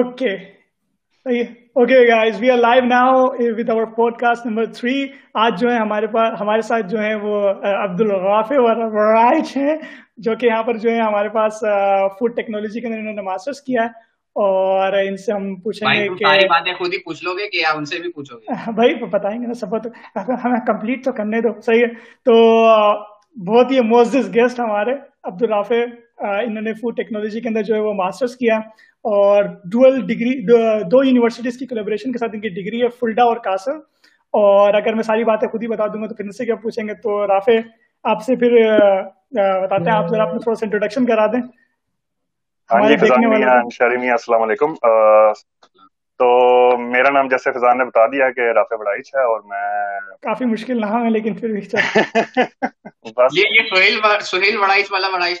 Okay. ہے ہمارے جو عبد ہیں جو کہ یہاں پر جو ہے ہمارے پاس فوڈ ٹیکنالوجی کے اندر کیا اور ان سے ہم بھائی بتائیں گے سب ہمیں کمپلیٹ تو کرنے دو صحیح ہے تو بہت ہی موز گیسٹ ہمارے عبد الرافع انہوں نے فوڈ ٹیکنالوجی کے اندر جو ہے وہ ماسٹرس کیا اور ڈوئل ڈگری دو یونیورسٹیز کی کولیبریشن کے ساتھ ان کی ڈگری ہے فلڈا اور کاسل اور اگر میں ساری باتیں خود ہی بتا دوں گا تو پھر ان سے کیا پوچھیں گے تو رافع آپ سے پھر بتاتے ہیں آپ ذرا اپنا تھوڑا سا انٹروڈکشن کرا دیں ہاں جی، السلام علیکم تو میرا نام جیسے فضان نے بتا دیا کہ رافع بڑائچ اچھا ہے اور میں کافی مشکل نہ ہوں لیکن پھر بھی بس اچھا۔ یہ سہیل سہیل بڑائچ والا بڑائچ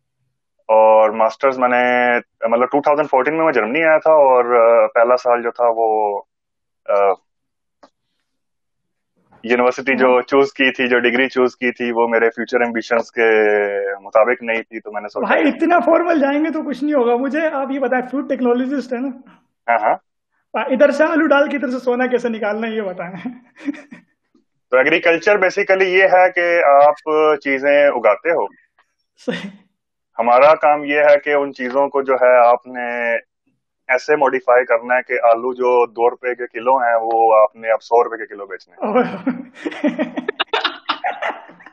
اور ماسٹرز میں نے مطلب ٹو تھاؤزینڈ فورٹین میں جرمنی آیا تھا اور پہلا سال جو تھا وہ یونیورسٹی جو چوز ہاں۔ کی تھی جو ڈگری چوز کی تھی وہ میرے فیوچر ایمبیشنز کے مطابق نہیں تھی تو میں نے سوچا بھائی اتنا فارمل جائیں گے تو کچھ نہیں ہوگا مجھے آپ یہ بتائیں فوڈ ٹیکنالوجسٹ ہے نا ہاں, ہاں۔ ادھر سے آلو ڈال کے ادھر سے سونا کیسے نکالنا یہ بتائیں تو ایگریکلچر بیسیکلی یہ ہے کہ آپ چیزیں اگاتے ہو ہمارا کام یہ ہے کہ ان چیزوں کو جو ہے آپ نے ایسے موڈیفائی کرنا ہے کہ آلو جو دو روپے کے کلو ہیں وہ آپ نے اب سو روپے کے کلو بیچنے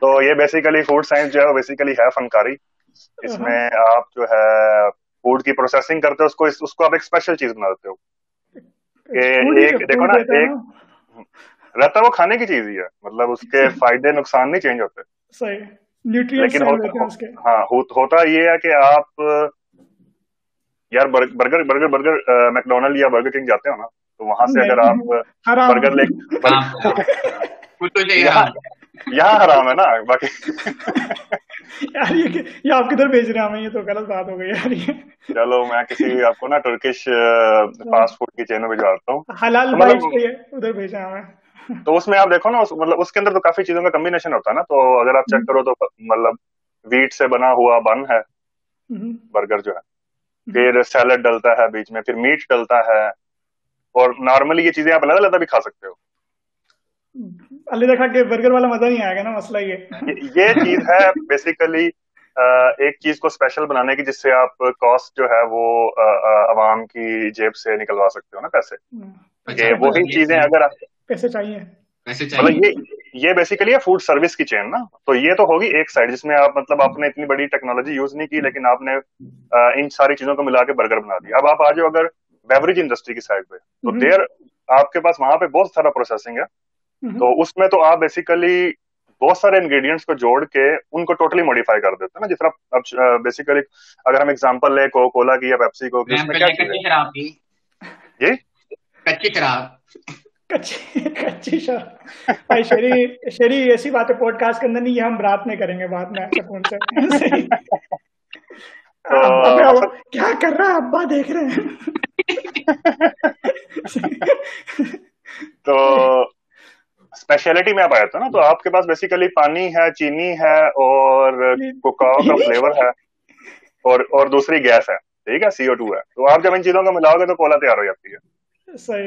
تو یہ بیسیکلی فوڈ سائنس جو ہے بیسیکلی ہے فنکاری اس میں آپ جو ہے فوڈ کی پروسیسنگ کرتے ہو اس کو آپ ایک اسپیشل چیز بنا دیتے ہو کہ ایک دیکھو نا ایک رہتا وہ کھانے کی چیز ہی ہے مطلب اس کے فائدے نقصان نہیں چینج ہوتے ہاں ہوتا یہ ہے کہ آپ یار برگر برگر برگر میکڈونلڈ یا برگر کنگ جاتے ہو نا تو وہاں سے اگر آپ برگر لے ہاں۔ یہاں حرام ہے نا باقی یار یہ آپ کدھر بھیج رہے ہیں ہمیں یہ تو غلط بات ہو گئی یار چلو میں کسی آپ کو نا ٹرکش فاسٹ فوڈ کی میں مطلب ادھر بھیجا ہمیں تو اس میں آپ دیکھو نا مطلب اس کے اندر تو کافی چیزوں کا کمبینیشن ہوتا ہے نا تو اگر آپ چیک کرو تو مطلب ویٹ سے بنا ہوا بن ہے برگر جو ہے پھر سیلڈ ڈلتا ہے بیچ میں پھر میٹ ڈلتا ہے اور نارملی یہ چیزیں آپ الگ الگ بھی کھا سکتے ہو برگر والا مزہ نہیں آئے گا نا مسئلہ یہ چیز ہے بیسیکلی ایک چیز کو اسپیشل بنانے کی جس سے آپ کاسٹ جو ہے وہ عوام کی جیب سے نکلوا سکتے ہو نا پیسے وہی چیزیں اگر ہاں، چاہیے یہ بیسکلی فوڈ سروس کی چین نا تو یہ تو ہوگی ایک سائڈ جس میں آپ مطلب آپ نے اتنی بڑی ٹیکنالوجی یوز نہیں کی لیکن آپ نے ان ساری چیزوں کو ملا کے برگر بنا دیا اب آپ آ جاؤ اگر بیوریج انڈسٹری کی سائڈ پہ تو دیر آپ کے پاس وہاں پہ بہت سارا پروسیسنگ ہے تو اس میں تو آپ بیسیکلی بہت سارے انگریڈینٹس کو جوڑ کے ان کو ٹوٹلی موڈیفائی کر دیتے ہیں نا جس اب بیسیکلی اگر ہم یا لے کو تو اسپیشلٹی میں آپ آیا تھا نا تو آپ کے پاس بیسیکلی پانی ہے چینی ہے اور کوکاؤ کا فلیور ہے اور دوسری گیس ہے ٹھیک ہے سی او ٹو ہے تو آپ جب ان چیزوں کو ملاؤ گے تو کولا تیار ہو جاتی ہے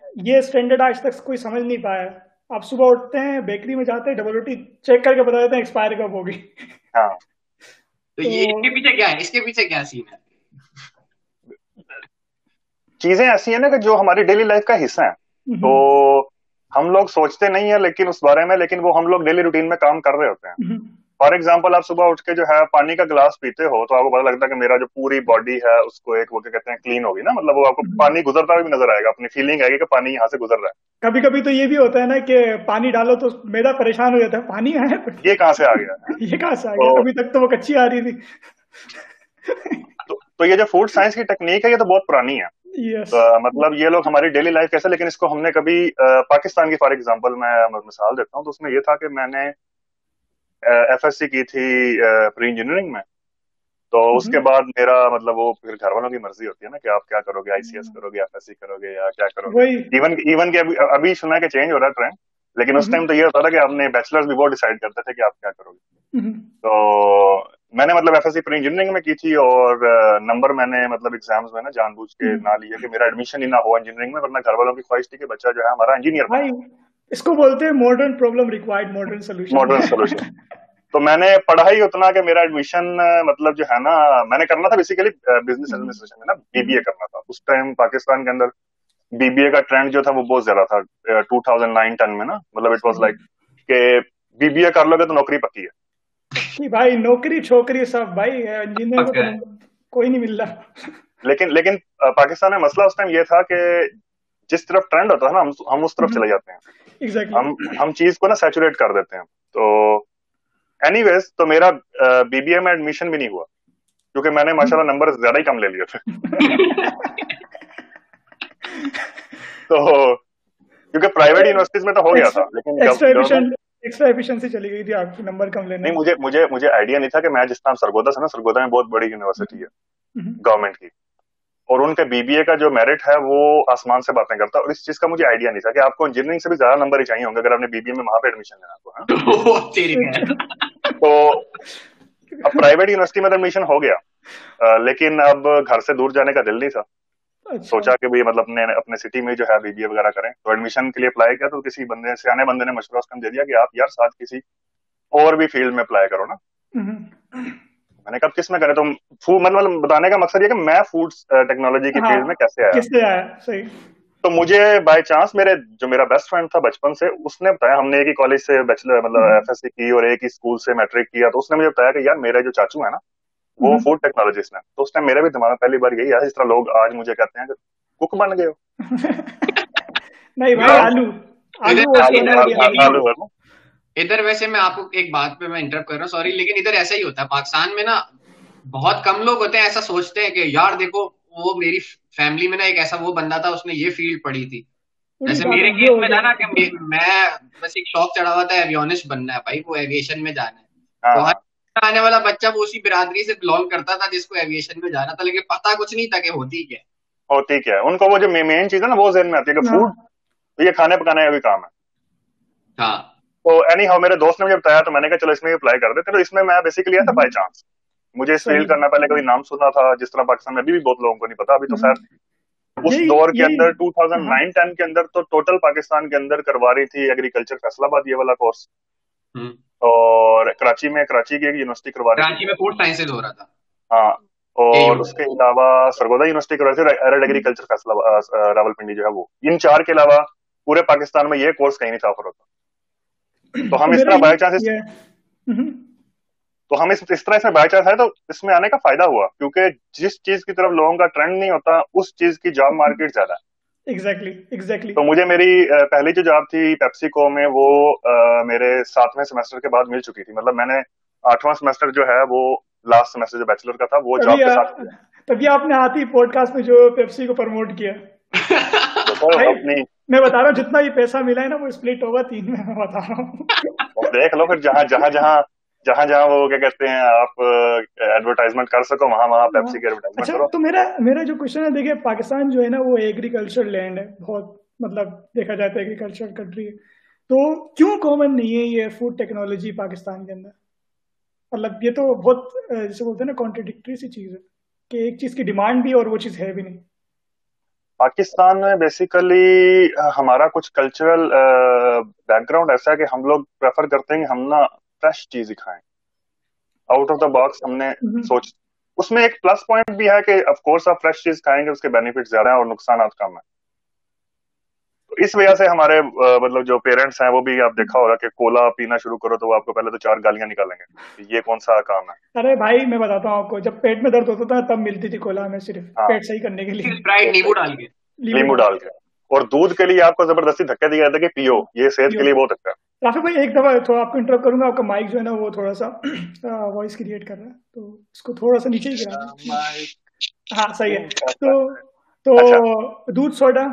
یہ اسٹینڈرڈ آج تک کوئی سمجھ نہیں پایا آپ صبح اٹھتے ہیں بیکری میں جاتے ہیں ڈبل روٹی چیک کر کے بتا دیتے ہیں ایکسپائر کب ہوگی چیزیں ایسی ہیں نا کہ جو ہماری ڈیلی لائف کا حصہ ہیں تو ہم لوگ سوچتے نہیں ہیں لیکن اس بارے میں لیکن وہ ہم لوگ ڈیلی روٹین میں کام کر رہے ہوتے ہیں فار ایگزامپل آپ صبح اٹھ کے جو ہے پانی کا گلاس پیتے ہو تو آپ کو پتا لگتا ہے کہ میرا جو پوری باڈی ہے اس کو ایک وہ کہتے ہیں کلین ہوگی نا مطلب وہ آپ کو پانی گزرتا بھی نظر آئے گا اپنی فیلنگ آئے گی کہ پانی یہاں سے گزر رہا ہے کبھی کبھی تو یہ بھی ہوتا ہے نا کہ پانی ڈالو تو میرا پریشان ہو جاتا ہے پانی ہے یہ کہاں سے آ گیا یہ کہاں سے آ آ گیا ابھی تک تو تو وہ کچی رہی تھی یہ جو فوڈ سائنس کی ٹیکنیک ہے یہ تو بہت پرانی ہے مطلب یہ لوگ ہماری ڈیلی لائف کیسے لیکن اس کو ہم نے کبھی پاکستان کی فار ایگزامپل میں مثال دیتا ہوں تو اس میں یہ تھا کہ میں نے ایف ایس سی کی تھی پری انجینئرنگ میں تو اس کے بعد میرا مطلب وہ پھر گھر والوں کی مرضی ہوتی ہے نا کہ آپ کیا کرو گے آئی سی ایس کرو گے ایف ایس سی کرو گے یا کیا کرو گے ایون ایون کہ ابھی سنا کہ چینج ہو رہا ہے ٹرینڈ لیکن اس ٹائم تو یہ ہوتا تھا کہ آپ نے بیچلر بھی بہت ڈیسائڈ کرتے تھے کہ آپ کیا کرو گے تو میں نے مطلب F S C pre engineering میں کی تھی اور نمبر میں نے مطلب اگزام میں نا جان بوجھ کے نہ لیا کہ میرا ایڈمیشن ہی نہ ہو انجینئرنگ میں ورنہ گھر والوں کی خواہش تھی کہ بچہ جو ہے ہمارا انجینئر اس کو بولتے ہیں modern problem required modern solution modern solution تو میں نے پڑھا ہی اتنا کہ میرا ایڈمیشن مطلب جو ہے نا میں نے کرنا تھا بیسیکلی بزنس ایڈمنسٹریشن میں نا بی بی اے کرنا تھا اس ٹائم پاکستان کے اندر بی بی اے کا ٹرینڈ جو تھا وہ بہت زیادہ تھا ٹو تھاؤزینڈ نائن ٹین میں نا مطلب اٹ واز لائک کہ بی بی اے کر لو گے تو نوکری پکی ہے جی بھائی نوکری چھوکری سب بھائی انجینئر کوئی نہیں مل رہا لیکن لیکن پاکستان uh, میں مسئلہ اس ٹائم یہ تھا کہ جس طرف ٹرینڈ ہوتا ہے نا ہم اس طرف چلے جاتے ہیں ہم ہم چیز کو نا سیچوریٹ کر دیتے ہیں تو اینی ویز تو میرا بی بی اے میں ایڈمیشن بھی نہیں ہوا کیونکہ میں نے ماشاء اللہ نمبر زیادہ ہی کم لے لیے تھے تو کیونکہ پرائیویٹ یونیورسٹیز میں تو ہو گیا تھا لیکن مجھے آئیڈیا نہیں تھا کہ میں جس طرح سرگودا سے نا سرگودا میں بہت بڑی یونیورسٹی ہے گورنمنٹ کی اور ان کے بی بی اے کا جو میرٹ ہے وہ آسمان سے باتیں کرتا اور اس چیز کا مجھے آئیڈیا نہیں تھا کہ آپ کو انجینئرنگ سے بھی زیادہ نمبر ہی چاہیے ہوں گے اگر آپ نے بی بی اے میں وہاں پہ ایڈمیشن لینا تو ہاں؟ تو پرائیویٹ یونیورسٹی میں ایڈمیشن ہو گیا لیکن اب گھر سے دور جانے کا دل نہیں تھا اچھا۔ سوچا کہ بھائی مطلب اپنے اپنے سٹی میں جو ہے بی بی اے وغیرہ کریں تو ایڈمیشن کے لیے اپلائی کیا تو کسی بندے آنے بندے نے مشورہ اس دے دیا کہ آپ یار ساتھ کسی اور بھی فیلڈ میں اپلائی کرو نا میں نے کہا کس میں کرے تو مطلب بتانے کا مقصد یہ کہ میں فوڈ ٹیکنالوجی uh, کی فیلڈ ہاں، میں کیسے آیا تو مجھے بائی چانس میرے جو میرا بیسٹ فرینڈ تھا بچپن سے اس نے بتایا ہم نے ایک ہی کالج سے بیچلر مطلب ایف ایس سی کی اور ایک ہی اسکول سے میٹرک کیا تو اس نے مجھے بتایا کہ یار میرے جو چاچو ہے نا وہ فوڈ ٹیکنالوجیز میں تو اس نے میرے بھی دماغ میں پہلی بار یہی اس طرح لوگ آج مجھے کہتے ہیں کہ کک بن گئے ہو نہیں بھائی ہاں۔ آلو آلو ادھر ویسے میں آپ کو ایک بات پہ میں انٹرپ کر رہا ہوں سوری لیکن ادھر ایسا ہی ہوتا ہے پاکستان میں نا بہت کم لوگ ہوتے ہیں ایسا سوچتے ہیں کہ یار دیکھو وہ میری فیملی میں نا ایک ایسا وہ بندہ تھا اس نے یہ فیلڈ پڑھی تھی جیسے میرے اچھا گیس میں جانا کہ میں بس ایک شوق چڑھا ہوا تھا ایویونسٹ بننا ہے بھائی وہ ایویشن میں جانا ہے ہاں۔ تو ہر آنے والا بچہ وہ اسی برادری سے بلانگ کرتا تھا جس کو ایویشن میں جانا تھا لیکن پتا کچھ نہیں تھا کہ ہوتی کیا ہوتی کیا ان کو وہ جو مین چیز ہے نا وہ ذہن میں آتی ہے کہ فوڈ ہاں۔ یہ کھانے پکانے کا بھی کام ہے ہاں تو اینی ہاؤ میرے دوست نے مجھے بتایا تو میں نے کہا چلو اس میں اپلائی کر دیتے تو اس میں میں بیسکلی آیا تھا بائی چانس مجھے اس فیل کرنا پہلے کبھی نام سنا تھا جس طرح پاکستان میں ابھی بھی بہت لوگوں کو نہیں پتا ابھی تو خیر اس دور کے اندر 2009-10 ہاں۔ کے اندر تو ٹوٹل پاکستان کے اندر کروا رہی تھی ایگریکلچر فیصلہ آباد یہ والا کورس اور کراچی میں کراچی کی ایک یونیورسٹی کروا رہی کراچی میں فورتھ سائنس ہو رہا تھا ہاں اور اس کے علاوہ سرگودا یونیورسٹی کروا رہی تھی ریڈ ایگریکلچر فیصلہ راول پنڈی جو ہے وہ ان چار کے علاوہ پورے پاکستان میں یہ کورس کہیں نہیں تھا آفر ہوتا تو ہم اس طرح بائی چانس تو ہم اس اس طرح سے بائی چانس ہے تو اس میں آنے کا فائدہ ہوا کیونکہ جس چیز کی طرف لوگوں کا ٹرینڈ نہیں ہوتا اس چیز کی جاب مارکیٹ زیادہ تو مجھے میری پہلی جو جاب تھی پیپسی کو میں وہ میرے ساتویں سیمسٹر کے بعد مل چکی تھی مطلب میں نے آٹھواں سیمسٹر جو ہے وہ لاسٹ سیمسٹر جو بیچلر کا تھا وہ جاب کے ساتھ تبھی آپ نے آتی پوڈ کاسٹ میں جو پیپسی کو پروموٹ کیا میں بتا کہتے ہیں تو وہ ایگریکلچر لینڈ ہے بہت مطلب دیکھا ہے ایگریکلچر کنٹری تو کیوں کامن نہیں ہے یہ فوڈ ٹیکنالوجی پاکستان کے اندر مطلب یہ تو بہت جیسے نا کانٹرڈکٹری سی چیز ایک ڈیمانڈ بھی اور وہ چیز ہے بھی نہیں پاکستان میں بیسیکلی ہمارا کچھ کلچرل بیک گراؤنڈ ایسا ہے کہ ہم لوگ پریفر کرتے ہیں کہ ہم نا فریش چیز کھائیں آؤٹ آف دا باکس ہم نے سوچ اس میں ایک پلس پوائنٹ بھی ہے کہ آف کورس آپ فریش چیز کھائیں گے اس کے بینیفٹ زیادہ ہیں اور نقصانات کم ہیں اس وجہ سے ہمارے مطلب جو پیرنٹس ہیں وہ بھی آپ دیکھا ہوگا کہ کولا پینا شروع کرو تو وہ آپ کو پہلے تو چار گالیاں نکالیں گے یہ کون سا کام ہے ارے بھائی میں بتاتا ہوں آپ کو جب پیٹ میں درد ہوتا تھا تب ملتی تھی کولا ہمیں صرف ہاں۔ پیٹ صحیح کرنے کے لیے لیمو ڈال کے اور دودھ کے لیے آپ کو زبردستی دھکے دیا جاتا ہے کہ پیو یہ صحت کے لیے بہت اچھا رافی بھائی ایک دفعہ تھوڑا آپ کو انٹرپ کروں گا آپ کا مائک جو ہے نا وہ تھوڑا سا وائس کریٹ کر رہا ہے تو اس کو تھوڑا سا نیچے ہی گرا ہاں صحیح ہے ہاں۔ تو تو اچھا۔ دودھ سوڈا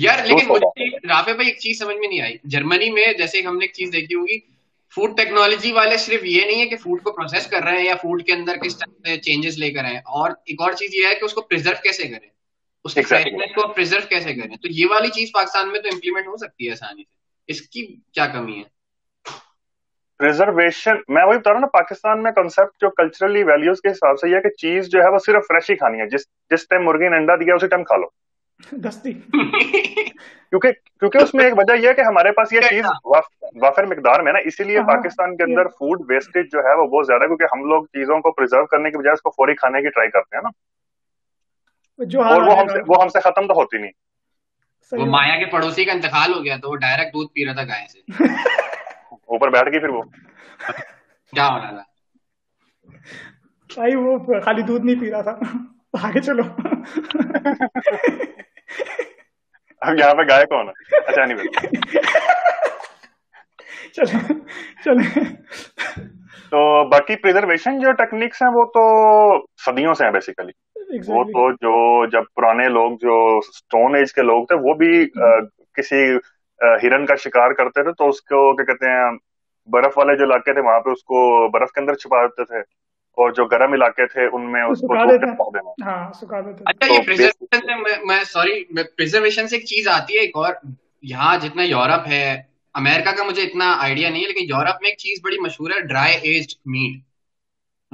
یار لیکن رافع بھائی ایک چیز سمجھ میں نہیں آئی جرمنی میں جیسے ہم نے ایک چیز دیکھی ہوگی فوڈ ٹیکنالوجی والے صرف یہ نہیں ہے کہ فوڈ کو پروسیس کر رہے ہیں یا فوڈ کے اندر کس طرح سے چینجز لے کر آئے اور ایک اور چیز یہ ہے کہ اس کو پرزرو پرزرو کیسے کیسے کریں کریں اس کو تو یہ والی چیز پاکستان میں تو امپلیمنٹ ہو سکتی ہے آسانی سے اس کی کیا کمی ہے میں وہی بتا رہا ہوں نا پاکستان میں کنسپٹ جو کلچرلی ویلیوز کے حساب سے یہ ہے کہ چیز جو ہے وہ صرف فریش ہی کھانی ہے جس جس ٹائم مرغی نے انڈا دیا اسی ٹائم کھا لو دستی کیونکہ کیونکہ اس میں ایک وجہ یہ ہے کہ ہمارے پاس یہ چیز وافر مقدار میں نا اسی لیے uh-huh. پاکستان کے اندر فوڈ ویسٹیج جو ہے وہ بہت زیادہ کیونکہ ہم لوگ چیزوں کو پرزرو کرنے کی بجائے اس کو فوری کھانے کی ٹرائی کرتے ہیں نا اور وہ ہم سے ختم تو ہوتی نہیں وہ مایا کے پڑوسی کا انتقال ہو گیا تو وہ ڈائریکٹ دودھ پی رہا تھا گائے سے اوپر بیٹھ گئی پھر وہ کیا ہو رہا تھا بھائی وہ خالی دودھ نہیں پی رہا تھا آگے چلو یہاں پہ گائے کون اچھا نہیں چلو چلو تو باقی پریزرویشن جو ٹیکنیکس ہیں وہ تو صدیوں سے ہیں بیسیکلی وہ تو جو جب پرانے لوگ جو اسٹون ایج کے لوگ تھے وہ بھی کسی ہرن کا شکار کرتے تھے تو اس کو کیا کہتے ہیں برف والے جو علاقے تھے وہاں پہ اس کو برف کے اندر چھپا دیتے تھے اور جو گرم علاقے تھے ان میں اس کو دیتے پودے میں ہاں، اچھا، میں سے ایک چیز آتی ہے ایک اور یہاں جتنا یورپ ہے امریکہ کا مجھے اتنا آئیڈیا نہیں ہے لیکن یورپ میں ایک چیز بڑی مشہور ہے ڈرائی ایجڈ میٹ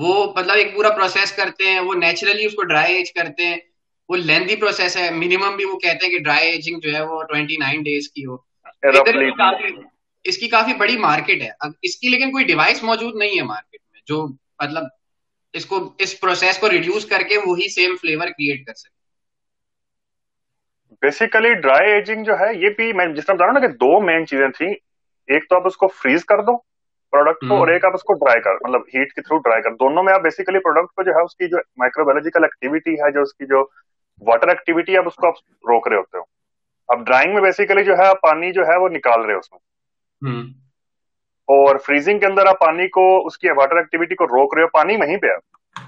وہ مطلب ایک پورا پروسیس کرتے ہیں وہ نیچرلی اس کو ڈرائی ایج کرتے ہیں وہ لیندی پروسیس ہے منیمم بھی وہ کہتے ہیں کہ ڈرائی ایجنگ جو ہے وہ ٹوینٹی نائن ڈیز کی ہو اس کی کافی بڑی مارکیٹ ہے اس کی لیکن کوئی ڈیوائس موجود نہیں ہے مارکیٹ میں جو مطلب اس کو اس پروسیس کو ریڈیوس کر کے وہی سیم فلیور کریٹ کر سکتے بیسیکلی ڈرائی ایجنگ جو ہے یہ بھی میں جس طرح بتا رہا ہوں نا کہ دو مین چیزیں تھیں ایک تو آپ اس کو فریز کر دو پروڈکٹ کو اور ایک آپ اس کو ڈرائی کر مطلب ہیٹ کے تھرو ڈرائی کر دونوں میں آپ بیسیکلی پروڈکٹ کو جو ہے اس کی جو مائکرو بایولوجیکل ایکٹیویٹی ہے جو اس کی جو واٹر ایکٹیویٹی ہے اس کو آپ روک رہے ہوتے ہو اب ڈرائنگ میں بیسیکلی جو ہے پانی جو ہے وہ نکال رہے ہو اس میں اور فریزنگ کے اندر آپ پانی کو اس کی واٹر ایکٹیویٹی کو روک رہے ہو پانی وہیں پہ آپ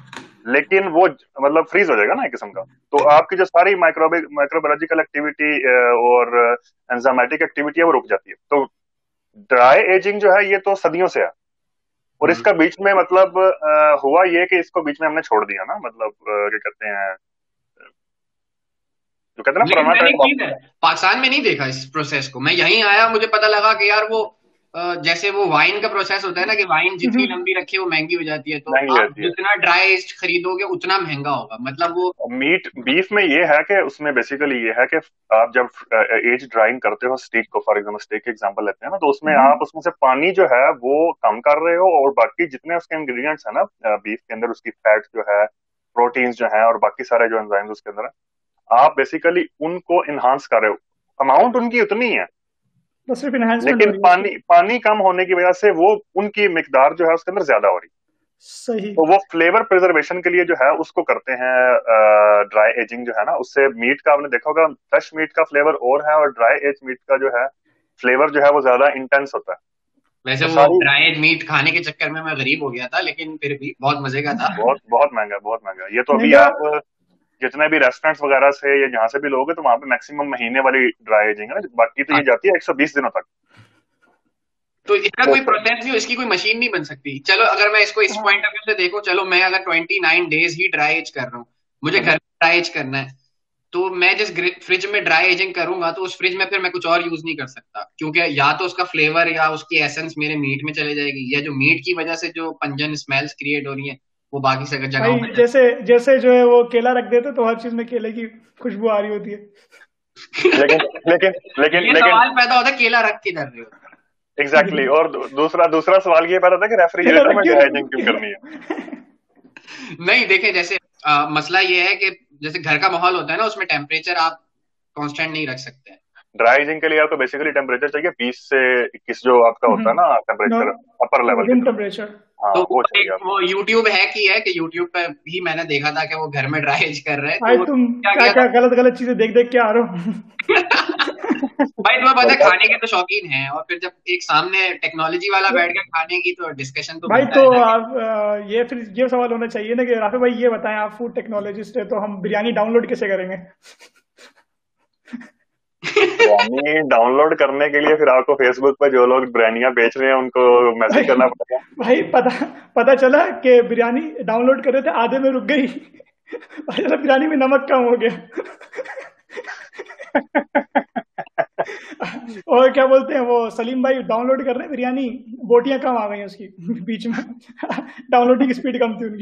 لیکن وہ مطلب فریز ہو جائے گا نا ایک قسم کا تو آپ کی جو ساری ایکٹیویٹی اور ایکٹیویٹی ہے ہے وہ رک جاتی تو ڈرائی ایجنگ جو ہے یہ تو صدیوں سے ہے اور اس کا بیچ میں مطلب ہوا یہ کہ اس کو بیچ میں ہم نے چھوڑ دیا نا مطلب کیا کہتے ہیں نا پاکستان میں نہیں دیکھا اس پروسیس کو میں یہیں آیا مجھے پتا لگا کہ یار وہ جیسے وہ وائن کا پروسیس ہوتا ہے نا کہ وائن جتنی لمبی رکھے وہ مہنگی ہو جاتی ہے تو جتنا ڈرائی خریدو گے اتنا مہنگا ہوگا مطلب وہ میٹ بیف میں یہ ہے کہ اس میں بیسیکلی یہ ہے کہ آپ جب ایج ڈرائنگ کرتے ہو اسٹیک کو فار ایگزامپل اسٹیک کے ایگزامپل لیتے ہیں نا تو اس میں آپ اس میں سے پانی جو ہے وہ کم کر رہے ہو اور باقی جتنے اس کے انگریڈینٹس ہیں نا بیف کے اندر اس کی فیٹ جو ہے پروٹینز جو ہیں اور باقی سارے جو انزائمز اس کے اندر ہیں آپ بیسیکلی ان کو انہانس کر رہے ہو اماؤنٹ ان کی اتنی ہے لیکن پانی کم ہونے کی وجہ سے وہ ان کی مقدار جو ہے اس کے اندر زیادہ ہو رہی تو وہ فلیور پرزرویشن کے لیے جو ہے اس کو کرتے ہیں ڈرائی ایجنگ جو ہے نا اس سے میٹ کا آپ نے دیکھا ہوگا فریش میٹ کا فلیور اور ہے اور ڈرائی ایج میٹ کا جو ہے فلیور جو ہے وہ زیادہ انٹینس ہوتا ہے ویسے وہ ڈرائی میٹ کھانے کے چکر میں میں غریب ہو گیا تھا لیکن پھر بھی بہت مزے کا تھا بہت بہت مہنگا بہت مہنگا یہ تو ابھی آپ جتنے بھی ریسٹورینٹس وغیرہ سے یا جہاں سے بھی لوگ ہیں تو وہاں پہ میکسیمم مہینے والی ڈرائی ہو جائیں گے نا باقی تو یہ ہاں۔ جاتی ہے ایک سو بیس دنوں تک تو اس کا کوئی پروسیس نہیں اس کی کوئی مشین نہیں بن سکتی چلو اگر میں اس کو اس پوائنٹ آف ویو سے دیکھوں چلو میں اگر ٹوئنٹی نائن ڈیز ہی ڈرائی ایج کر رہا ہوں مجھے ہاں۔ گھر میں ڈرائی ایج کرنا ہے تو میں جس فریج میں ڈرائی ایجنگ کروں گا تو اس فریج میں پھر میں کچھ اور یوز نہیں کر سکتا کیونکہ یا تو اس کا فلیور یا اس کی ایسنس میرے میٹ میں چلے جائے گی یا جو میٹ کی وجہ سے جو پنجن اسمیلس کریٹ ہو رہی ہیں وہ باقی سے میں جیسے جیسے جو ہے وہ کیلا رکھ دیتے تو ہر چیز میں کیلے کی خوشبو آ رہی ہوتی ہے کیلا اور دوسرا سوال یہ پتا تھا کہ نہیں دیکھے جیسے مسئلہ یہ ہے کہ جیسے گھر کا ماحول ہوتا ہے نا اس میں ٹیمپریچر آپ کانسٹینٹ نہیں رکھ سکتے اکیس جو آپ کا ہوتا ہے ہاں، اپر پہ بھی میں نے جب ایک سامنے ٹیکنالوجی والا بیٹھ کے یہ سوال ہونا چاہیے نا کہ رافی بھائی یہ بتائیں آپ فوڈ ہے تو ہم بریانی ڈاؤن لوڈ کیسے کریں گے ڈاؤن لوڈ کرنے کے لیے پھر آپ کو فیس بک پہ جو لوگ بریانیاں بیچ رہے ہیں ان کو میسج کرنا پڑے گا بھائی پتا پتا چلا کہ بریانی ڈاؤن لوڈ کر رہے تھے آدھے میں رک گئی بریانی میں نمک کم ہو گیا اور کیا بولتے ہیں وہ سلیم بھائی ڈاؤن لوڈ کر رہے ہیں بریانی بوٹیاں کم آ گئی ہیں اس کی بیچ میں ڈاؤن لوڈنگ اسپیڈ کم تھی ان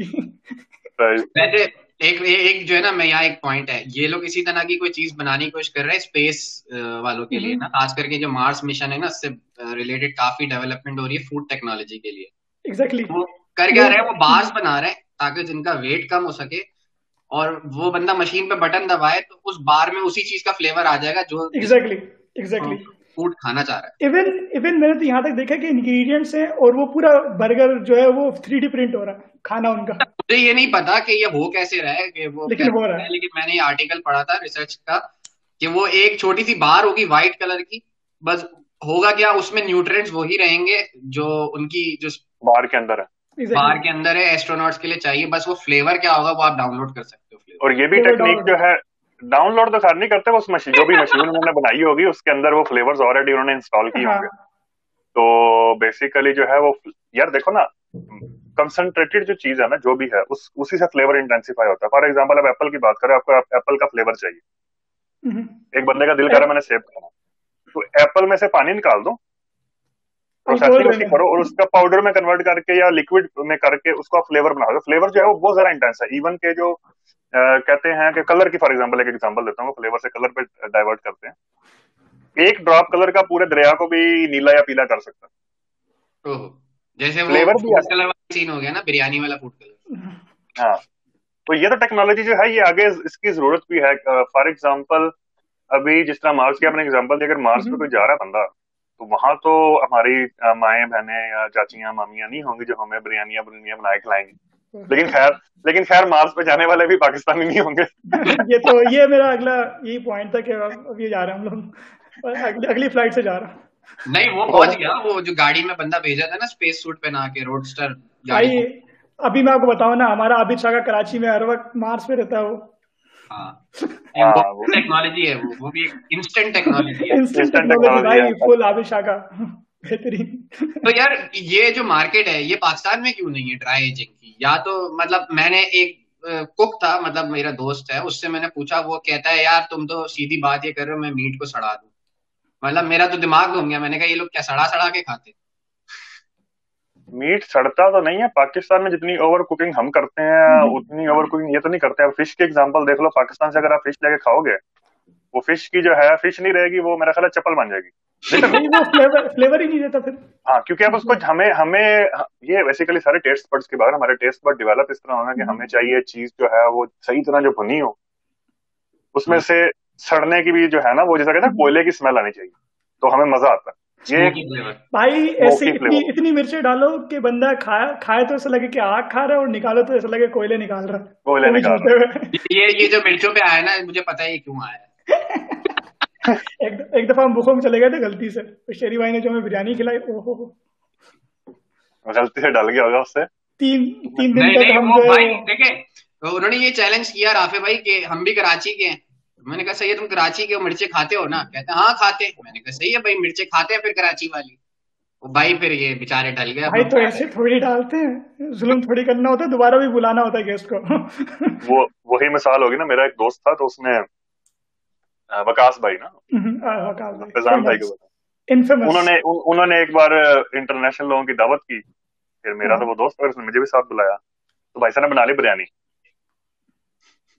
کی ایک ایک جو ہے نا میں یہاں ایک پوائنٹ ہے یہ لوگ اسی طرح کی کوئی چیز بنانے کی کوشش کر رہے ہیں اسپیس والوں کے لیے نا خاص کر کے جو مارس مشن ہے نا اس سے ریلیٹڈ کافی ڈیولپمنٹ ہو رہی ہے فوڈ ٹیکنالوجی کے لیے ایگزیکٹلی وہ کر کیا رہے ہیں وہ بار بنا رہے ہیں تاکہ جن کا ویٹ کم ہو سکے اور وہ بندہ مشین پہ بٹن دبائے تو اس بار میں اسی چیز کا فلیور آ جائے گا جو ایگزیکٹلی ایگزیکٹلی فوڈ کھانا چاہ رہا ہے ایون ایون میں نے تو یہاں تک دیکھا کہ انگریڈینٹس ہیں اور وہ پورا برگر جو ہے وہ تھری ڈی پرنٹ ہو رہا ہے کھانا ان کا مجھے یہ نہیں پتا کہ یہ ہو کیسے رہا ہے کہ وہ لیکن ہو رہا ہے لیکن میں نے یہ آرٹیکل پڑھا تھا ریسرچ کا کہ وہ ایک چھوٹی سی بار ہوگی وائٹ کلر کی بس ہوگا کیا اس میں نیوٹرینٹس وہی رہیں گے جو ان کی جو بار کے اندر ہے بار کے اندر ہے ایسٹرونٹس کے لیے چاہیے بس وہ فلیور کیا ہوگا وہ آپ ڈاؤن لوڈ کر سکتے ہو اور یہ بھی ٹیکنیک جو ہے ڈاؤن لوڈ تو خیر نہیں کرتے بس مشین جو بھی مشین انہوں نے بنائی ہوگی اس کے اندر وہ فلیور آلریڈی انہوں نے انسٹال کی ہوں گے ہاں۔ تو بیسیکلی جو ہے وہ یار دیکھو نا کنسنٹریٹڈ جو چیز ہے نا جو بھی ہے اسی سے فلیور انٹینسیفائی ہوتا ہے فار ایگزامپل ایپل کی بات کریں آپ کو ایپل کا فلیور چاہیے ایک بندے کا دل کرا میں نے سیو کرا تو ایپل میں سے پانی نکال دو اچھا، اس کا پاؤڈر میں کنورٹ کر کے یا لکوڈ میں کر کے اس کا فلیور بنا دو فلیور جو ہے وہ بہت زیادہ انٹینس ہے ایون کے جو کہتے ہیں کہ کلر کی فار ایگزامپل ایک ایگزامپل دیتا ہوں فلیور سے کلر پہ ڈائیورٹ کرتے ہیں ایک ڈراپ کلر کا پورے دریا کو بھی نیلا یا پیلا کر سکتا ہے جیسے فلیور بھی سین ہو گیا نا بریانی والا فوڈ ہاں تو یہ تو ٹیکنالوجی جو ہے یہ آگے اس کی ضرورت بھی ہے فار ایگزامپل ابھی جس طرح مارس کی آپ نے ایگزامپل دی اگر مارس پہ کوئی جا رہا بندہ تو وہاں تو ہماری مائیں بہنیں یا چاچیاں مامیاں نہیں ہوں گی جو ہمیں بریانیاں بریانیاں بنا کے کھلائیں گی لیکن خیر لیکن خیر مارس پہ جانے والے بھی پاکستانی نہیں ہوں گے یہ تو یہ میرا اگلا یہی پوائنٹ تھا کہ اب یہ جا رہے ہیں ہم لوگ اگلی فلائٹ سے جا رہا ہوں نہیں وہ پہنچ گیا وہ جو گاڑی میں بندہ بھیجا تھا نا اسپیس سوٹ پہنا کے روڈسٹر ابھی میں آپ کو بتاؤں نا ہمارا عابد شاہ کا کراچی میں ہر وقت مارس پہ رہتا ہے وہ ٹیکنالوجی ہاں۔ ہاں، ہے وہ بھی انسٹنٹ ٹیکنالوجی تو یار یہ جو مارکیٹ ہے یہ پاکستان میں کیوں نہیں ہے ڈرائی ایجنگ کی یا تو مطلب میں نے ایک کک تھا مطلب میرا دوست ہے اس سے میں نے پوچھا وہ کہتا ہے یار تم تو سیدھی بات یہ کر رہے ہو میں میٹ کو سڑا دوں مطلب میرا تو دماغ گھوم گیا میں نے کہا یہ لوگ کیا سڑا سڑا کے کھاتے ہیں میٹ سڑتا تو نہیں ہے پاکستان میں جتنی اوور کوکنگ ہم کرتے ہیں اتنی اوور کوکنگ یہ تو نہیں کرتے فش کی ایگزامپل دیکھ لو پاکستان سے اگر آپ فش لے کے کھاؤ گے وہ فش کی جو ہے فش نہیں رہے گی وہ میرا خیال ہے چپل بن جائے گی فلیور ہی نہیں دیتا پھر ہاں کیونکہ اب اس کو ہمیں ہمیں یہ بیسیکلی سارے ٹیسٹ بڈس کے بعد ہمارے ٹیسٹ بڈ ڈیولپ اس طرح ہونا کہ ہمیں چاہیے چیز جو ہے وہ صحیح طرح جو بھنی ہو اس میں سے سڑنے کی بھی جو ہے نا وہ جیسا کہتے ہیں کوئلے کی اسمیل آنی چاہیے تو ہمیں مزہ آتا ہے بھائی ایسی اتنی مرچیں ڈالو کہ بندہ کھائے تو ایسا لگے کہ آگ کھا رہا ہے اور نکالو تو ایسا لگے کوئلے نکال رہا یہ جو مرچوں پہ آیا نا مجھے پتا ہی کیوں آیا ایک دفعہ ہم میں چلے گئے تھے غلطی سے شیری بھائی نے جو ہمیں بریانی کھلائی غلطی سے ڈال گیا ہوگا تین دن نے یہ چیلنج کیا رافی بھائی ہم بھی کراچی کے ہیں میں نے کہا صحیح ہے تم کراچی کے مرچے کھاتے ہو نا کہتے ہیں ہاں کھاتے میں نے کہا صحیح ہے بھائی مرچے کھاتے ہیں پھر کراچی والی وہ بھائی پھر یہ بیچارے ڈل گئے بھائی تو ایسے تھوڑی ڈالتے ہیں ظلم تھوڑی کرنا ہوتا ہے دوبارہ بھی بلانا ہوتا ہے گیسٹ کو وہ وہی مثال ہوگی نا میرا ایک دوست تھا تو اس نے وکاس بھائی نا وکاس بھائی انہوں نے انہوں نے ایک بار انٹرنیشنل لوگوں کی دعوت کی پھر میرا تو وہ دوست اور اس نے مجھے بھی ساتھ بلایا تو بھائی صاحب نے بنا لی بریانی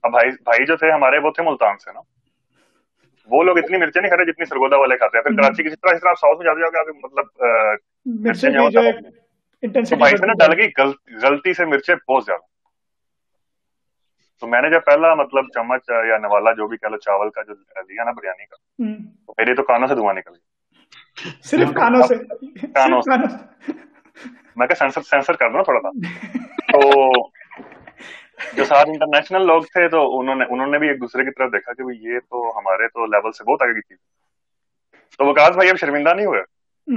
بھائی, بھائی جو تھے ہمارے وہ تھے ملتان سے نا وہ لوگ اتنی مرچیں نہیں کھاتے جتنی سرگودا والے کھاتے ہیں پھر کراچی کسی طرح طرح ساؤتھ میں جاتے جاؤ گے مطلب بھائی سے نا ڈل گئی غلطی سے مرچیں بہت زیادہ تو میں نے جب پہلا مطلب چمچ یا نوالا جو بھی کہہ لو چاول کا جو لیا نا بریانی کا تو میرے تو کانوں سے دھواں نکل گیا صرف کانوں سے کانوں سے میں کہا سینسر سینسر کر دوں نا تھوڑا سا تو جو ساتھ انٹرنیشنل لوگ تھے تو انہوں انہوں نے نے بھی ایک دوسرے کی طرف دیکھا کہ یہ تو تو ہمارے لیول سے بہت آگے کی تو وکاس بھائی اب شرمندہ نہیں ہوئے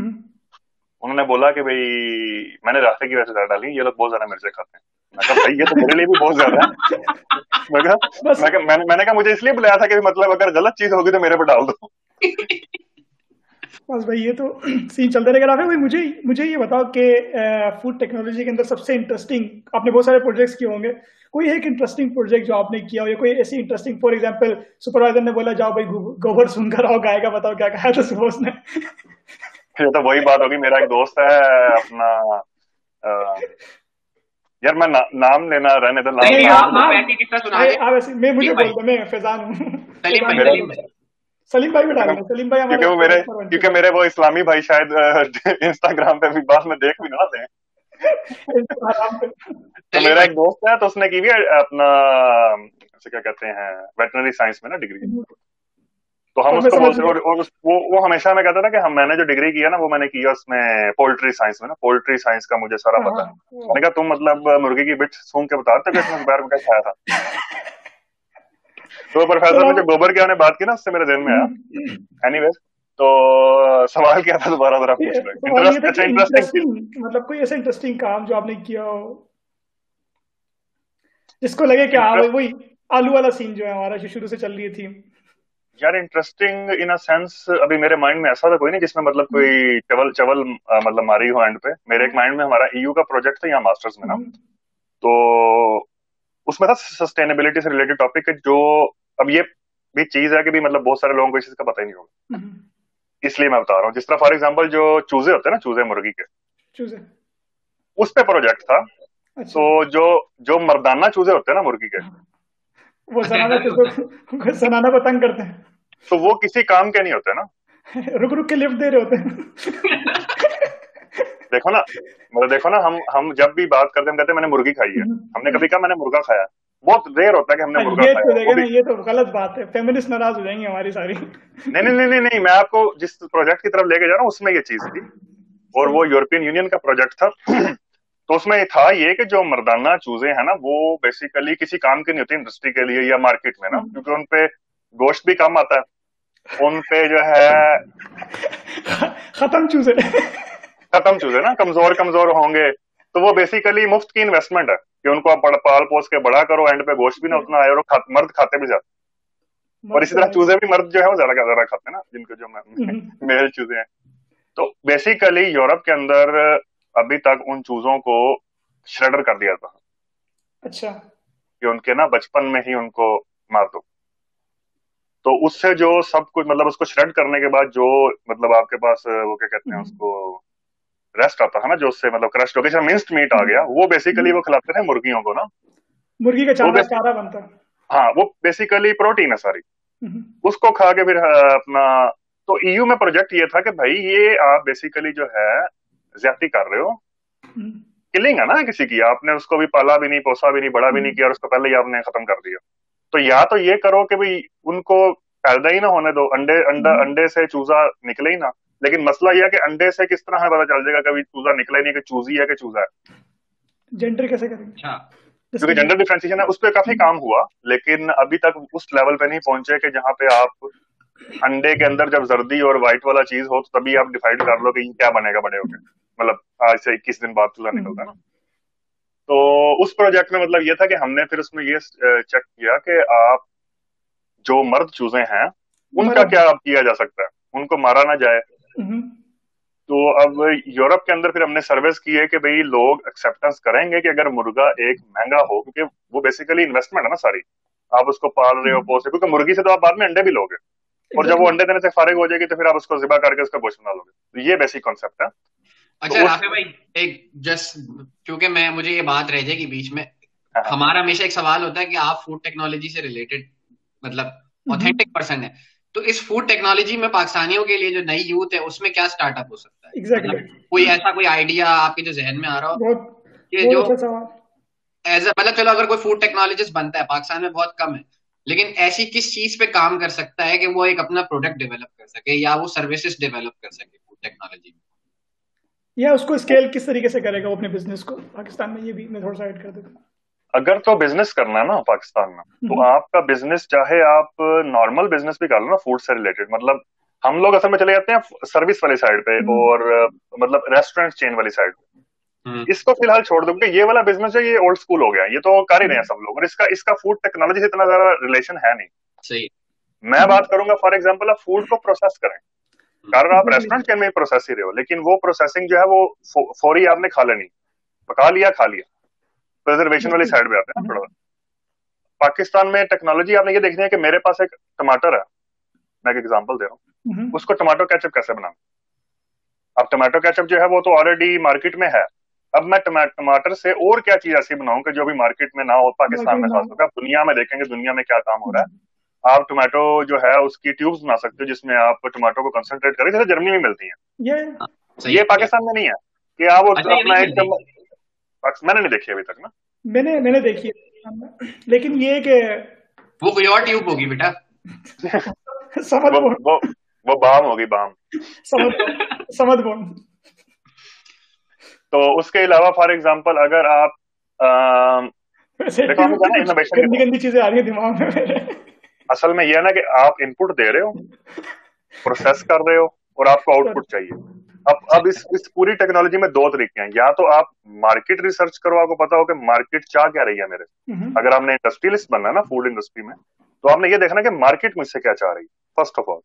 انہوں نے بولا کہ بھائی میں نے راستے کی وجہ سے زیادہ ڈالی یہ لوگ بہت زیادہ مرچے کھاتے ہیں تو میرے لیے بھی بہت زیادہ میں نے کہا مجھے اس لیے بلایا تھا کہ مطلب اگر غلط چیز ہوگی تو میرے پہ ڈال دو بس بھائی یہ تو سین چلتا رہے گا رافی بھائی مجھے مجھے یہ بتاؤ کہ فوڈ ٹیکنالوجی کے اندر سب سے انٹرسٹنگ آپ نے بہت سارے پروجیکٹس کیے ہوں گے کوئی ایک انٹرسٹنگ پروجیکٹ جو آپ نے کیا ہو یا کوئی ایسی انٹرسٹنگ فار ایگزامپل سپروائزر نے بولا جاؤ بھائی گوبر سن کر آؤ گائے گا بتاؤ کیا کہا تھا سپوز نے یہ تو وہی بات ہوگی میرا ایک دوست ہے اپنا یار میں نام لینا رہنے تو نام میں مجھے بولتا میں فیضان ہوں وہ اسلامی بھائی شاید انسٹاگرام پہ بعد میں دیکھ بھی نہ میرا ایک دوست ہے تو اس نے کی ویٹنری تو ہم میں نے جو ڈگری کیا نا وہ میں نے کیا اس میں پولٹری سائنس میں نا پولٹری سائنس کا مجھے سارا ہاں، پتا ہے ہاں۔ میں نے کہا تم مطلب مرغی کی بٹ سونگ کے بتا تو کھایا تھا تو پروفیسر گوبر کے نے بات کی نا اس سے میرے ذہن میں آیا اینی ویز تو سوال کیا کیا تھا دوبارہ ذرا اچھا، مطلب کوئی ایسا انٹرسٹنگ انٹرسٹنگ کام جو جو آپ نے ہو جس کو لگے کہ ہاں وہی آلو والا سین ہے ہمارا شروع سے چل رہی تھی یار ان سینس ابھی میرے مائنڈ میں ایسا تھا کوئی نہیں جس میں مطلب کوئی چول چول مطلب ماری ہو اینڈ پہ میرے ایک مائنڈ میں میں میں ہمارا ای e یو کا پروجیکٹ تھا تھا یہاں ماسٹرز نا تو اس سسٹینیبلٹی سے ریلیٹڈ ٹاپک جو اب یہ بھی چیز ہے کہ مطلب بہت سارے لوگوں کو اس چیز کا پتہ ہی نہیں ہوگا اس لیے میں بتا رہا ہوں جس طرح فار ایگزامپل جو چوزے ہوتے ہیں نا چوزے مرغی کے اس پہ پروجیکٹ تھا اچھا۔ جو جو مردانہ چوزے ہوتے ہیں نا مرغی کے وہ کسی کام کے نہیں ہوتے نا رک رک کے لفٹ دے رہے ہوتے دیکھو دیکھو نا مطلب نا ہم ہم جب بھی بات کرتے ہیں ہم کہتے ہیں میں نے مرغی کھائی ہے ہم نے کبھی کہا میں نے مرغا کھایا بہت ریئر ہوتا ہے کہ ہم نے یہ تو غلط بات ہے ناراض ہو جائیں گے ہماری ساری نہیں نہیں نہیں نہیں میں آپ کو جس پروجیکٹ کی طرف لے کے جا رہا ہوں اس میں یہ چیز تھی اور وہ یورپین یونین کا پروجیکٹ تھا تو اس میں یہ تھا کہ جو مردانہ چوزے ہیں نا وہ بیسیکلی کسی کام کی نہیں ہوتی انڈسٹری کے لیے یا مارکیٹ میں نا کیونکہ ان پہ گوشت بھی کم آتا ہے ان پہ جو ہے ختم چوزے ختم چوزے نا کمزور کمزور ہوں گے تو وہ بیسیکلی مفت کی انویسٹمنٹ ہے کہ ان کو آپ پال پوس کے بڑا کرو اینڈ پہ گوشت بھی نہ اتنا آئے اور مرد کھاتے بھی جاتے اور اسی طرح چوزے بھی مرد جو ہے وہ زیادہ کا زیادہ کھاتے ہیں نا جن کو جو میل چوزے ہیں تو بیسیکلی یورپ کے اندر ابھی تک ان چوزوں کو شریڈر کر دیا تھا اچھا۔ کہ ان کے نا بچپن میں ہی ان کو مار دو تو اس سے جو سب کچھ مطلب اس کو شریڈ کرنے کے بعد جو مطلب آپ کے پاس وہ کیا کہتے ہیں اس کو ریسٹ آتا ہے نا جو اس سے مطلب میٹ آ گیا وہ بیسیکلی وہ کھلاتے ہیں مرغیوں کو نا مرغی کا چارہ بنتا ہے ہاں وہ بیسیکلی پروٹین ہے ساری اس کو کھا کے پھر اپنا تو ایو میں پروجیکٹ یہ تھا کہ بھائی یہ آپ بیسیکلی جو ہے زیادتی کر رہے ہو کلنگ ہے نا کسی کی آپ نے اس کو بھی پالا بھی نہیں پوسا بھی نہیں بڑا بھی نہیں کیا اور اس کو پہلے ہی آپ نے ختم کر دیا تو یا تو یہ کرو کہ ان کو پیدا ہی نہ ہونے دو انڈے سے چوزا نکلے ہی نہ لیکن مسئلہ یہ کہ انڈے سے کس طرح ہمیں پتا چل جائے گا کبھی چوزا نکلا نہیں کہ چوزی ہے کہ چوزا ہے کیسے کریں اچھا۔ کیونکہ ہے اس پہ کافی کام ہوا لیکن ابھی تک اس لیول پہ نہیں پہنچے کہ جہاں پہ آپ انڈے کے اندر جب زردی اور وائٹ والا چیز ہو تو آپ ڈیسائڈ کر لو کہ یہ کیا بنے گا بڑے ہو کے مطلب آج سے اکیس دن بعد چوزا نکلتا ہے تو اس پروجیکٹ میں مطلب یہ تھا کہ ہم نے پھر اس میں یہ چیک کیا کہ آپ جو مرد چوزے ہیں ان کا کیا کیا جا سکتا ہے ان کو مارا نہ جائے Mm-hmm. تو اب یورپ کے اندر پھر ہم نے سروس کی ہے کہ لوگ کریں گے کہ اگر مرغا ایک مہنگا ہو کیونکہ وہ بیسیکلی انویسٹمنٹ ہے نا ساری آپ اس کو پال رہے ہو mm-hmm. کیونکہ مرغی سے تو آپ بعد میں انڈے بھی لو گے اور جب وہ انڈے دینے سے فارغ ہو جائے گی تو پھر ذہن پوچھنا تو یہ بیسک کانسیپٹ ہے اچھا میں مجھے یہ بات رہ جائے گی بیچ میں ہاں۔ ہمارا ہمیشہ ایک سوال ہوتا ہے کہ آپ فوڈ ٹیکنالوجی سے ریلیٹڈ مطلب اوتھینٹک mm-hmm. پرسن تو اس فوڈ ٹیکنالوجی میں پاکستانیوں کے لیے جو نئی یوتھ ہے اس میں کیا ہو سکتا ہے فوڈ مطلب ٹیکنالوجسٹ اچھا مطلب بنتا ہے پاکستان میں بہت کم ہے لیکن ایسی کس چیز پہ کام کر سکتا ہے کہ وہ ایک اپنا پروڈکٹ ڈیولپ کر سکے یا وہ سروسز ڈیولپ کر سکے یا اس کو بزنس کو پاکستان میں اگر تو بزنس کرنا ہے نا پاکستان میں تو آپ کا بزنس چاہے آپ نارمل بزنس بھی کر لو نا فوڈ سے ریلیٹڈ مطلب ہم لوگ اصل میں چلے جاتے ہیں سروس والی سائڈ پہ اور مطلب ریسٹورینٹ چین والی سائڈ پہ اس کو فی الحال چھوڑ دوں کہ یہ والا بزنس ہے یہ اولڈ اسکول ہو گیا یہ تو کر ہی رہے ہیں سب لوگ اور اس کا اس کا فوڈ ٹیکنالوجی سے اتنا زیادہ ریلیشن ہے نہیں میں بات کروں گا فار ایگزامپل آپ فوڈ کو پروسیس کریں کارن آپ ریسٹورینٹ کے پروسیس ہی رہے ہو لیکن وہ پروسیسنگ جو ہے وہ فوری آپ نے کھا لینی پکا لیا کھا لیا والی سائڈ پہ آتے ہیں تھوڑا پاکستان میں ٹیکنالوجی آپ نے یہ ہے ہے کہ میرے پاس ایک ایک ٹماٹر میں ایگزامپل دے رہا ہوں اس کو ٹماٹو کیچ اپ کیسے اب وہ کیچ آلریڈی مارکیٹ میں ہے اب میں ٹماٹر سے اور کیا چیز ایسی بناؤں کہ جو بھی مارکیٹ میں نہ ہو پاکستان میں خاص ہوگا دنیا میں دیکھیں گے دنیا میں کیا کام ہو رہا ہے آپ ٹومیٹو جو ہے اس کی ٹیوب بنا سکتے ہو جس میں آپ ٹومیٹو کو کنسنٹریٹ کریں جیسے جرمنی میں ملتی ہیں یہ پاکستان میں نہیں ہے کہ آپ اپنا ایک میں نے نہیں دیکھی ابھی تک نا میں نے دیکھی لیکن یہ کہ وہ تو اس کے علاوہ فار ایگزامپل اگر آپ اصل میں یہ نا کہ آپ انپٹ دے رہے ہو پروسیس کر رہے ہو اور آپ کو آؤٹ پٹ چاہیے اب اب اس اس پوری ٹیکنالوجی میں دو طریقے ہیں یا تو آپ مارکیٹ ریسرچ کرو آپ کو پتا ہو کہ مارکیٹ چاہ کیا رہی ہے میرے اگر آپ نے انڈسٹریلسٹ بننا ہے نا فوڈ انڈسٹری میں تو آپ نے یہ دیکھنا کہ مارکیٹ مجھ سے کیا چاہ رہی ہے فرسٹ آف آل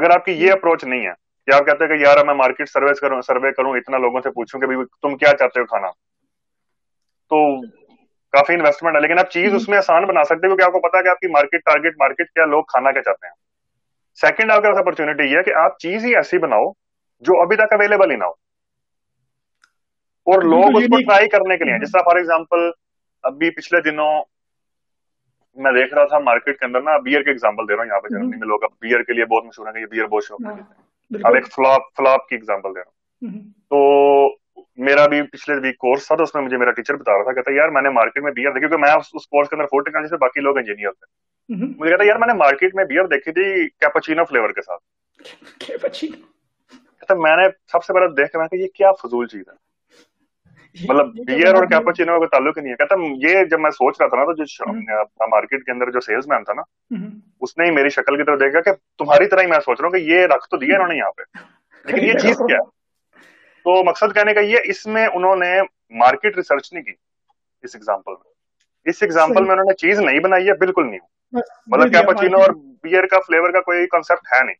اگر آپ کی یہ اپروچ نہیں ہے کہ آپ کہتے ہیں کہ یار میں مارکیٹ سروے کروں اتنا لوگوں سے پوچھوں کہ تم کیا چاہتے ہو کھانا تو کافی انویسٹمنٹ ہے لیکن آپ چیز اس میں آسان بنا سکتے ہو کہ آپ کو پتا کہ آپ کی مارکیٹ ٹارگیٹ مارکیٹ کیا لوگ کھانا کیا چاہتے ہیں سیکنڈ آپ اپرچونٹی یہ ہے کہ آپ چیز ہی ایسی بناؤ جو ابھی تک اویلیبل ہی نہ ہو اور لوگ اس کو ٹرائی کرنے کے لیے جس طرح فار ایگزامپل ابھی پچھلے دنوں میں دیکھ رہا تھا مارکیٹ کے اندر نا بیئر کے ایگزامپل دے رہا ہوں یہاں پہ جرمنی میں لوگ اب بیئر کے لیے بہت مشہور ہیں بیئر بہت شوق ہے اب ایک فلاپ فلاپ کی ایگزامپل دے رہا ہوں تو میرا بھی پچھلے ویک کورس تھا تو اس میں مجھے میرا ٹیچر بتا رہا تھا کہتا یار میں نے مارکیٹ میں بیئر دیکھی کیونکہ میں اس کورس کے اندر فور ٹیکنالوجی سے باقی لوگ انجینئر تھے مجھے کہتا یار میں نے مارکیٹ میں بیئر دیکھی تھی کیپچینو فلیور کے ساتھ میں نے سب سے پہلے دیکھنا فضول چیز ہے مطلب بیئر اور کیپوچینو مطلب کا تعلق ہی نہیں ہے کہتا یہ جب میں سوچ رہا تھا نا تو مارکیٹ کے اندر جو سیلس مین تھا نا اس نے میری شکل کی طرف دیکھا کہ تمہاری طرح ہی میں سوچ رہا ہوں کہ یہ رکھ تو دیا انہوں نے یہاں پہ لیکن یہ چیز کیا تو مقصد کہنے کا یہ اس میں انہوں نے مارکیٹ ریسرچ نہیں کی اس ایگزامپل میں اس ایگزامپل میں انہوں نے چیز نہیں بنائی ہے بالکل نہیں مطلب کیپوچینو اور بیئر کا فلیور کا کوئی کانسیپٹ ہے نہیں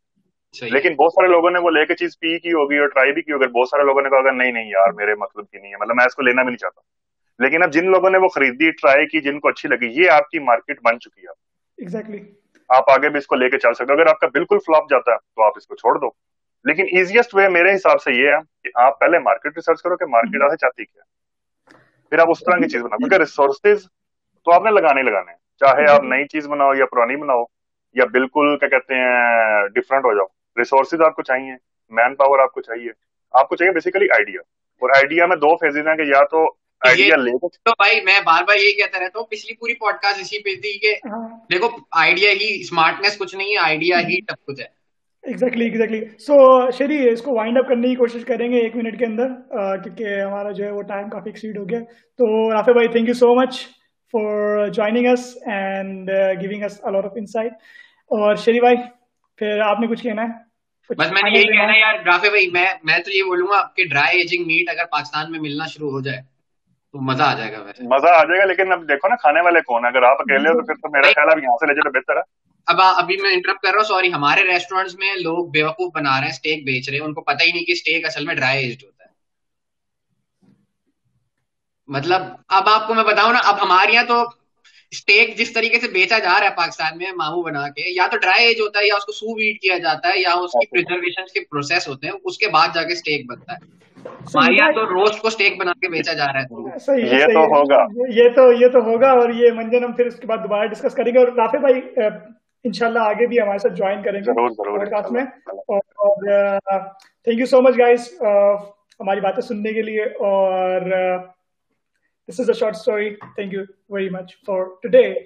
لیکن بہت سارے لوگوں نے وہ لے کے چیز پی کی ہوگی اور ٹرائی بھی کی ہوگی بہت سارے لوگوں نے کہا نہیں نہیں یار میرے مطلب کی نہیں ہے مطلب میں اس کو لینا بھی نہیں چاہتا لیکن اب جن لوگوں نے وہ خریدی ٹرائی کی جن کو اچھی لگی یہ آپ کی مارکیٹ بن چکی ہے آپ آگے بھی اس کو لے کے چل سکتے اگر آپ کا بالکل فلاپ جاتا ہے تو آپ اس کو چھوڑ دو لیکن ایزیسٹ وے میرے حساب سے یہ ہے کہ آپ پہلے مارکیٹ ریسرچ کرو کہ مارکیٹ آسے چاہتی کیا پھر آپ اس طرح کی چیز بناؤ کیونکہ ریسورسز تو آپ نے لگانے لگانے چاہے آپ نئی چیز بناؤ یا پرانی بناؤ یا بالکل کیا کہتے ہیں ڈفرینٹ ہو جاؤ ریسورسز آپ کو چاہیے مین پاور آپ آپ کو چاہیے ایک منٹ کے اندر کیونکہ ہمارا جو ہے thank you so much for insight اور پھر آپ نے کچھ کہنا ہے بس میں نے یہی کہنا ہے یار رافی بھائی میں میں تو یہ بولوں گا آپ کے ڈرائی ایجنگ میٹ اگر پاکستان میں ملنا شروع ہو جائے تو مزہ آ جائے گا مزہ آ جائے گا لیکن اب دیکھو نا کھانے والے کون اگر آپ اکیلے ہو تو پھر تو میرا خیال ہے یہاں سے لے جائے تو بہتر ہے اب ابھی میں انٹرپٹ کر رہا ہوں سوری ہمارے ریسٹورینٹس میں لوگ بیوقوف بنا رہے ہیں اسٹیک بیچ رہے ہیں ان کو پتہ ہی نہیں کہ اسٹیک اصل میں ڈرائی ایجڈ ہوتا ہے مطلب اب آپ کو میں بتاؤں نا اب ہمارے یہاں تو اسٹیک جس طریقے سے بیچا جا رہا ہے پاکستان میں بنا کے یا یا تو ڈرائی ایج ہوتا ہے اس کو سو یہ منجن دوبارہ ڈسکس کریں گے اور راطر بھائی انشاءاللہ آگے بھی ہمارے ساتھ جوائن کریں گے ہماری باتیں سننے کے لیے اور This is a short story. Thank you very much for today.